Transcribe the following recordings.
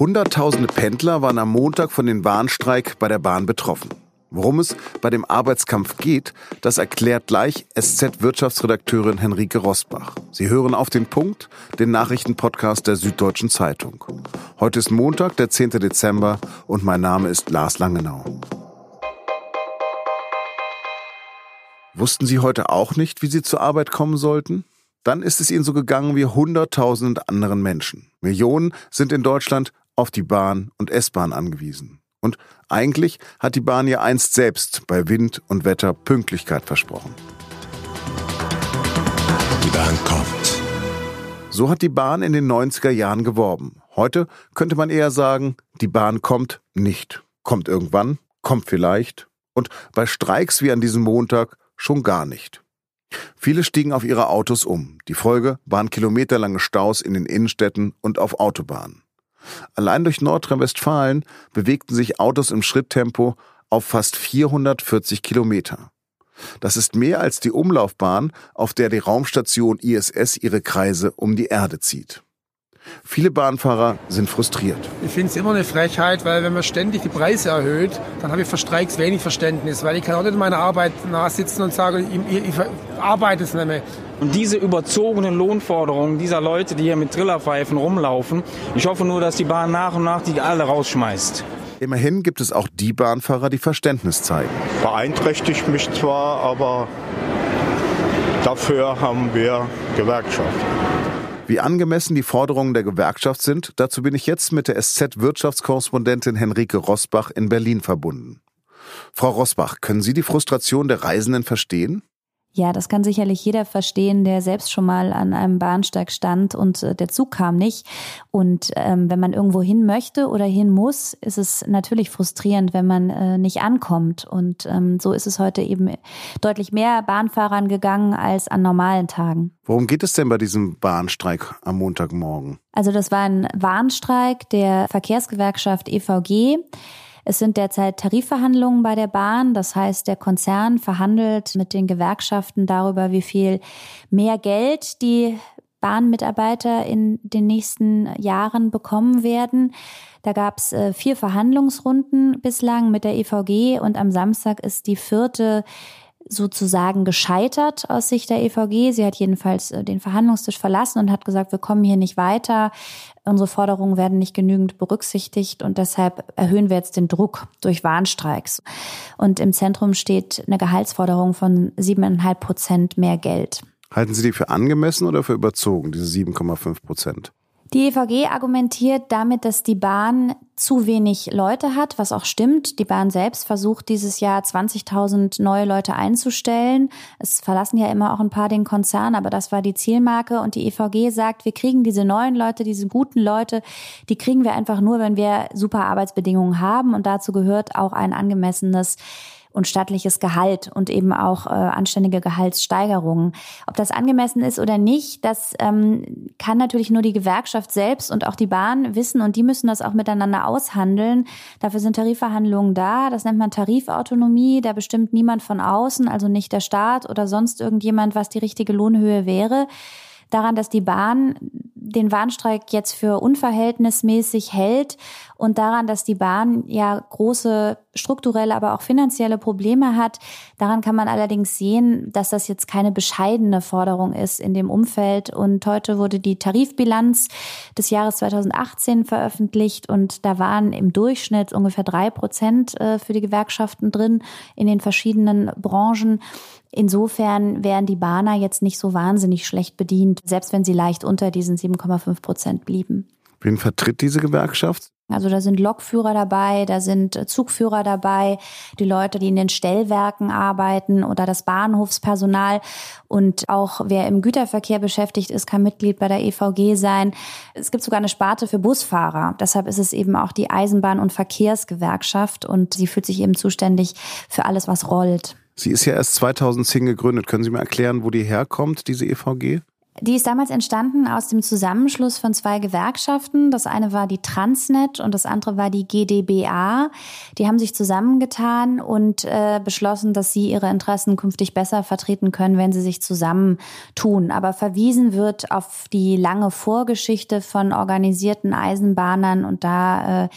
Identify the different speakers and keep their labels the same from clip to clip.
Speaker 1: Hunderttausende Pendler waren am Montag von dem Warnstreik bei der Bahn betroffen. Worum es bei dem Arbeitskampf geht, das erklärt gleich SZ-Wirtschaftsredakteurin Henrike Rosbach. Sie hören auf den Punkt, den Nachrichtenpodcast der Süddeutschen Zeitung. Heute ist Montag, der 10. Dezember und mein Name ist Lars Langenau. Wussten Sie heute auch nicht, wie Sie zur Arbeit kommen sollten? Dann ist es Ihnen so gegangen wie Hunderttausenden anderen Menschen. Millionen sind in Deutschland auf die Bahn und S-Bahn angewiesen. Und eigentlich hat die Bahn ja einst selbst bei Wind und Wetter Pünktlichkeit versprochen.
Speaker 2: Die Bahn kommt.
Speaker 1: So hat die Bahn in den 90er Jahren geworben. Heute könnte man eher sagen, die Bahn kommt nicht. Kommt irgendwann, kommt vielleicht und bei Streiks wie an diesem Montag schon gar nicht. Viele stiegen auf ihre Autos um. Die Folge waren kilometerlange Staus in den Innenstädten und auf Autobahnen. Allein durch Nordrhein-Westfalen bewegten sich Autos im Schritttempo auf fast 440 Kilometer. Das ist mehr als die Umlaufbahn, auf der die Raumstation ISS ihre Kreise um die Erde zieht. Viele Bahnfahrer sind frustriert.
Speaker 3: Ich finde es immer eine Frechheit, weil wenn man ständig die Preise erhöht, dann habe ich für Streiks wenig Verständnis, weil ich kann auch nicht in meiner Arbeit nachsitzen und sagen, ich, ich, ich arbeite es nicht mehr.
Speaker 4: Und diese überzogenen Lohnforderungen dieser Leute, die hier mit Trillerpfeifen rumlaufen, ich hoffe nur, dass die Bahn nach und nach die alle rausschmeißt.
Speaker 1: Immerhin gibt es auch die Bahnfahrer, die Verständnis zeigen.
Speaker 5: Beeinträchtigt mich zwar, aber dafür haben wir Gewerkschaft.
Speaker 1: Wie angemessen die Forderungen der Gewerkschaft sind, dazu bin ich jetzt mit der SZ-Wirtschaftskorrespondentin Henrike Rosbach in Berlin verbunden. Frau Rosbach, können Sie die Frustration der Reisenden verstehen?
Speaker 6: Ja, das kann sicherlich jeder verstehen, der selbst schon mal an einem Bahnsteig stand und äh, der Zug kam nicht. Und ähm, wenn man irgendwo hin möchte oder hin muss, ist es natürlich frustrierend, wenn man äh, nicht ankommt. Und ähm, so ist es heute eben deutlich mehr Bahnfahrern gegangen als an normalen Tagen.
Speaker 1: Worum geht es denn bei diesem Bahnstreik am Montagmorgen?
Speaker 6: Also das war ein Warnstreik der Verkehrsgewerkschaft EVG. Es sind derzeit Tarifverhandlungen bei der Bahn. Das heißt, der Konzern verhandelt mit den Gewerkschaften darüber, wie viel mehr Geld die Bahnmitarbeiter in den nächsten Jahren bekommen werden. Da gab es äh, vier Verhandlungsrunden bislang mit der EVG und am Samstag ist die vierte sozusagen gescheitert aus Sicht der EVG. Sie hat jedenfalls äh, den Verhandlungstisch verlassen und hat gesagt, wir kommen hier nicht weiter. Unsere Forderungen werden nicht genügend berücksichtigt und deshalb erhöhen wir jetzt den Druck durch Warnstreiks. Und im Zentrum steht eine Gehaltsforderung von siebeneinhalb Prozent mehr Geld.
Speaker 1: Halten Sie die für angemessen oder für überzogen, diese 7,5 Prozent?
Speaker 6: Die EVG argumentiert damit, dass die Bahn zu wenig Leute hat, was auch stimmt. Die Bahn selbst versucht dieses Jahr 20.000 neue Leute einzustellen. Es verlassen ja immer auch ein paar den Konzern, aber das war die Zielmarke. Und die EVG sagt, wir kriegen diese neuen Leute, diese guten Leute, die kriegen wir einfach nur, wenn wir super Arbeitsbedingungen haben. Und dazu gehört auch ein angemessenes und stattliches Gehalt und eben auch äh, anständige Gehaltssteigerungen. Ob das angemessen ist oder nicht, das ähm, kann natürlich nur die Gewerkschaft selbst und auch die Bahn wissen und die müssen das auch miteinander aushandeln. Dafür sind Tarifverhandlungen da. Das nennt man Tarifautonomie. Da bestimmt niemand von außen, also nicht der Staat oder sonst irgendjemand, was die richtige Lohnhöhe wäre daran, dass die Bahn den Warnstreik jetzt für unverhältnismäßig hält und daran, dass die Bahn ja große strukturelle, aber auch finanzielle Probleme hat. Daran kann man allerdings sehen, dass das jetzt keine bescheidene Forderung ist in dem Umfeld. Und heute wurde die Tarifbilanz des Jahres 2018 veröffentlicht und da waren im Durchschnitt ungefähr drei Prozent äh, für die Gewerkschaften drin in den verschiedenen Branchen. Insofern wären die Bahner jetzt nicht so wahnsinnig schlecht bedient, selbst wenn sie leicht unter diesen 7,5 Prozent blieben.
Speaker 1: Wen vertritt diese Gewerkschaft?
Speaker 6: Also da sind Lokführer dabei, da sind Zugführer dabei, die Leute, die in den Stellwerken arbeiten oder das Bahnhofspersonal und auch wer im Güterverkehr beschäftigt ist, kann Mitglied bei der EVG sein. Es gibt sogar eine Sparte für Busfahrer. Deshalb ist es eben auch die Eisenbahn- und Verkehrsgewerkschaft und sie fühlt sich eben zuständig für alles, was rollt.
Speaker 1: Sie ist ja erst 2010 gegründet. Können Sie mir erklären, wo die herkommt, diese EVG?
Speaker 6: Die ist damals entstanden aus dem Zusammenschluss von zwei Gewerkschaften. Das eine war die Transnet und das andere war die GdBA. Die haben sich zusammengetan und äh, beschlossen, dass sie ihre Interessen künftig besser vertreten können, wenn sie sich zusammentun. Aber verwiesen wird auf die lange Vorgeschichte von organisierten Eisenbahnern und da äh,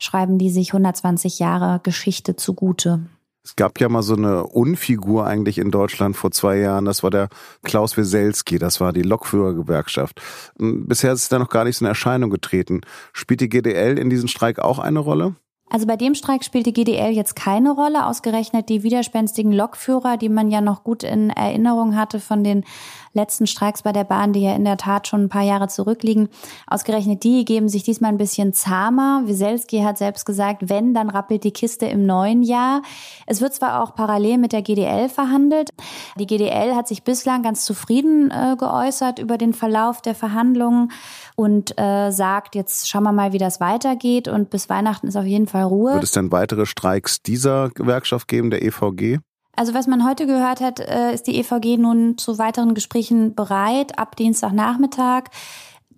Speaker 6: schreiben die sich 120 Jahre Geschichte zugute.
Speaker 1: Es gab ja mal so eine Unfigur eigentlich in Deutschland vor zwei Jahren. Das war der Klaus Weselski. Das war die Lokführergewerkschaft. Hm, bisher ist da noch gar nicht so eine Erscheinung getreten. Spielt die GDL in diesem Streik auch eine Rolle?
Speaker 6: Also bei dem Streik spielt die GDL jetzt keine Rolle, ausgerechnet die widerspenstigen Lokführer, die man ja noch gut in Erinnerung hatte von den letzten Streiks bei der Bahn, die ja in der Tat schon ein paar Jahre zurückliegen. Ausgerechnet die geben sich diesmal ein bisschen zahmer. Wieselski hat selbst gesagt, wenn, dann rappelt die Kiste im neuen Jahr. Es wird zwar auch parallel mit der GDL verhandelt. Die GDL hat sich bislang ganz zufrieden äh, geäußert über den Verlauf der Verhandlungen und äh, sagt, jetzt schauen wir mal, wie das weitergeht und bis Weihnachten ist auf jeden Fall Ruhe.
Speaker 1: Wird es denn weitere Streiks dieser Gewerkschaft geben, der EVG?
Speaker 6: Also was man heute gehört hat, äh, ist die EVG nun zu weiteren Gesprächen bereit ab Dienstagnachmittag.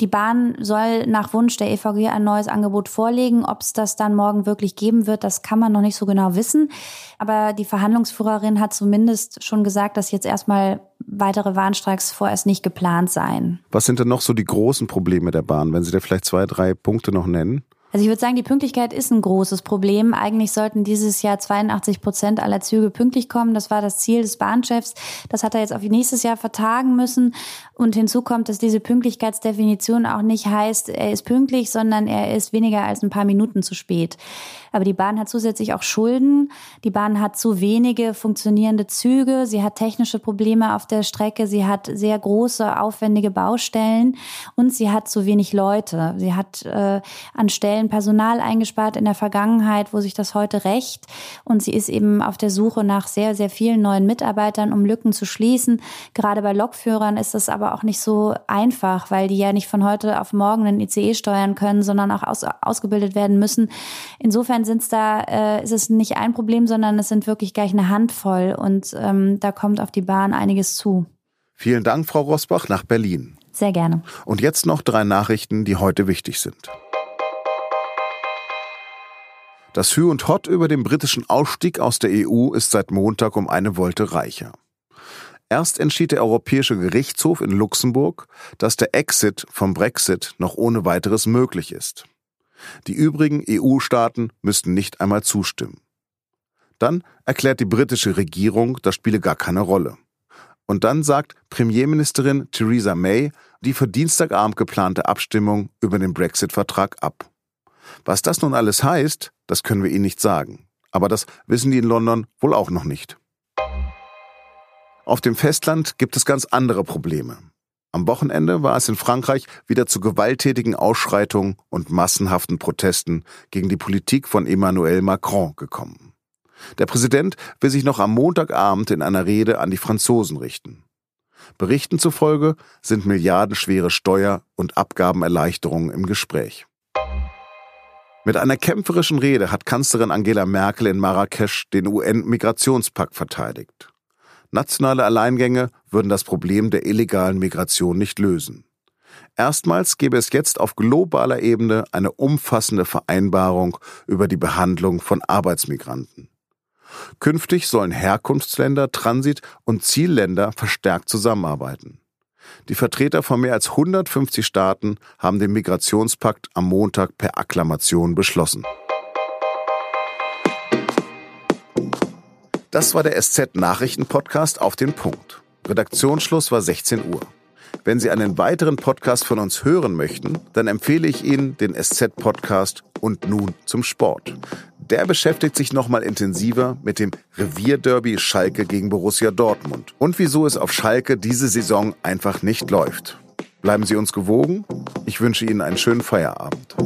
Speaker 6: Die Bahn soll nach Wunsch der EVG ein neues Angebot vorlegen. Ob es das dann morgen wirklich geben wird, das kann man noch nicht so genau wissen. Aber die Verhandlungsführerin hat zumindest schon gesagt, dass jetzt erstmal weitere Warnstreiks vorerst nicht geplant seien.
Speaker 1: Was sind denn noch so die großen Probleme der Bahn, wenn Sie da vielleicht zwei, drei Punkte noch nennen?
Speaker 6: Also ich würde sagen, die Pünktlichkeit ist ein großes Problem. Eigentlich sollten dieses Jahr 82 Prozent aller Züge pünktlich kommen. Das war das Ziel des Bahnchefs. Das hat er jetzt auf nächstes Jahr vertagen müssen. Und hinzu kommt, dass diese Pünktlichkeitsdefinition auch nicht heißt, er ist pünktlich, sondern er ist weniger als ein paar Minuten zu spät. Aber die Bahn hat zusätzlich auch Schulden. Die Bahn hat zu wenige funktionierende Züge. Sie hat technische Probleme auf der Strecke. Sie hat sehr große, aufwendige Baustellen und sie hat zu wenig Leute. Sie hat äh, an Stellen Personal eingespart in der Vergangenheit, wo sich das heute rächt. Und sie ist eben auf der Suche nach sehr, sehr vielen neuen Mitarbeitern, um Lücken zu schließen. Gerade bei Lokführern ist das aber auch nicht so einfach, weil die ja nicht von heute auf morgen einen ICE steuern können, sondern auch aus, ausgebildet werden müssen. Insofern sind es da, äh, ist es nicht ein Problem, sondern es sind wirklich gleich eine Handvoll und ähm, da kommt auf die Bahn einiges zu.
Speaker 1: Vielen Dank, Frau Rosbach, nach Berlin.
Speaker 6: Sehr gerne.
Speaker 1: Und jetzt noch drei Nachrichten, die heute wichtig sind. Das Hü und Hot über den britischen Ausstieg aus der EU ist seit Montag um eine Wolte reicher. Erst entschied der Europäische Gerichtshof in Luxemburg, dass der Exit vom Brexit noch ohne weiteres möglich ist. Die übrigen EU-Staaten müssten nicht einmal zustimmen. Dann erklärt die britische Regierung, das spiele gar keine Rolle. Und dann sagt Premierministerin Theresa May die für Dienstagabend geplante Abstimmung über den Brexit-Vertrag ab. Was das nun alles heißt, das können wir Ihnen nicht sagen. Aber das wissen die in London wohl auch noch nicht. Auf dem Festland gibt es ganz andere Probleme. Am Wochenende war es in Frankreich wieder zu gewalttätigen Ausschreitungen und massenhaften Protesten gegen die Politik von Emmanuel Macron gekommen. Der Präsident will sich noch am Montagabend in einer Rede an die Franzosen richten. Berichten zufolge sind milliardenschwere Steuer- und Abgabenerleichterungen im Gespräch. Mit einer kämpferischen Rede hat Kanzlerin Angela Merkel in Marrakesch den UN-Migrationspakt verteidigt. Nationale Alleingänge würden das Problem der illegalen Migration nicht lösen. Erstmals gäbe es jetzt auf globaler Ebene eine umfassende Vereinbarung über die Behandlung von Arbeitsmigranten. Künftig sollen Herkunftsländer, Transit- und Zielländer verstärkt zusammenarbeiten. Die Vertreter von mehr als 150 Staaten haben den Migrationspakt am Montag per Akklamation beschlossen. Das war der SZ-Nachrichten-Podcast auf den Punkt. Redaktionsschluss war 16 Uhr. Wenn Sie einen weiteren Podcast von uns hören möchten, dann empfehle ich Ihnen den SZ-Podcast und nun zum Sport. Der beschäftigt sich nochmal intensiver mit dem Revierderby Schalke gegen Borussia Dortmund und wieso es auf Schalke diese Saison einfach nicht läuft. Bleiben Sie uns gewogen. Ich wünsche Ihnen einen schönen Feierabend.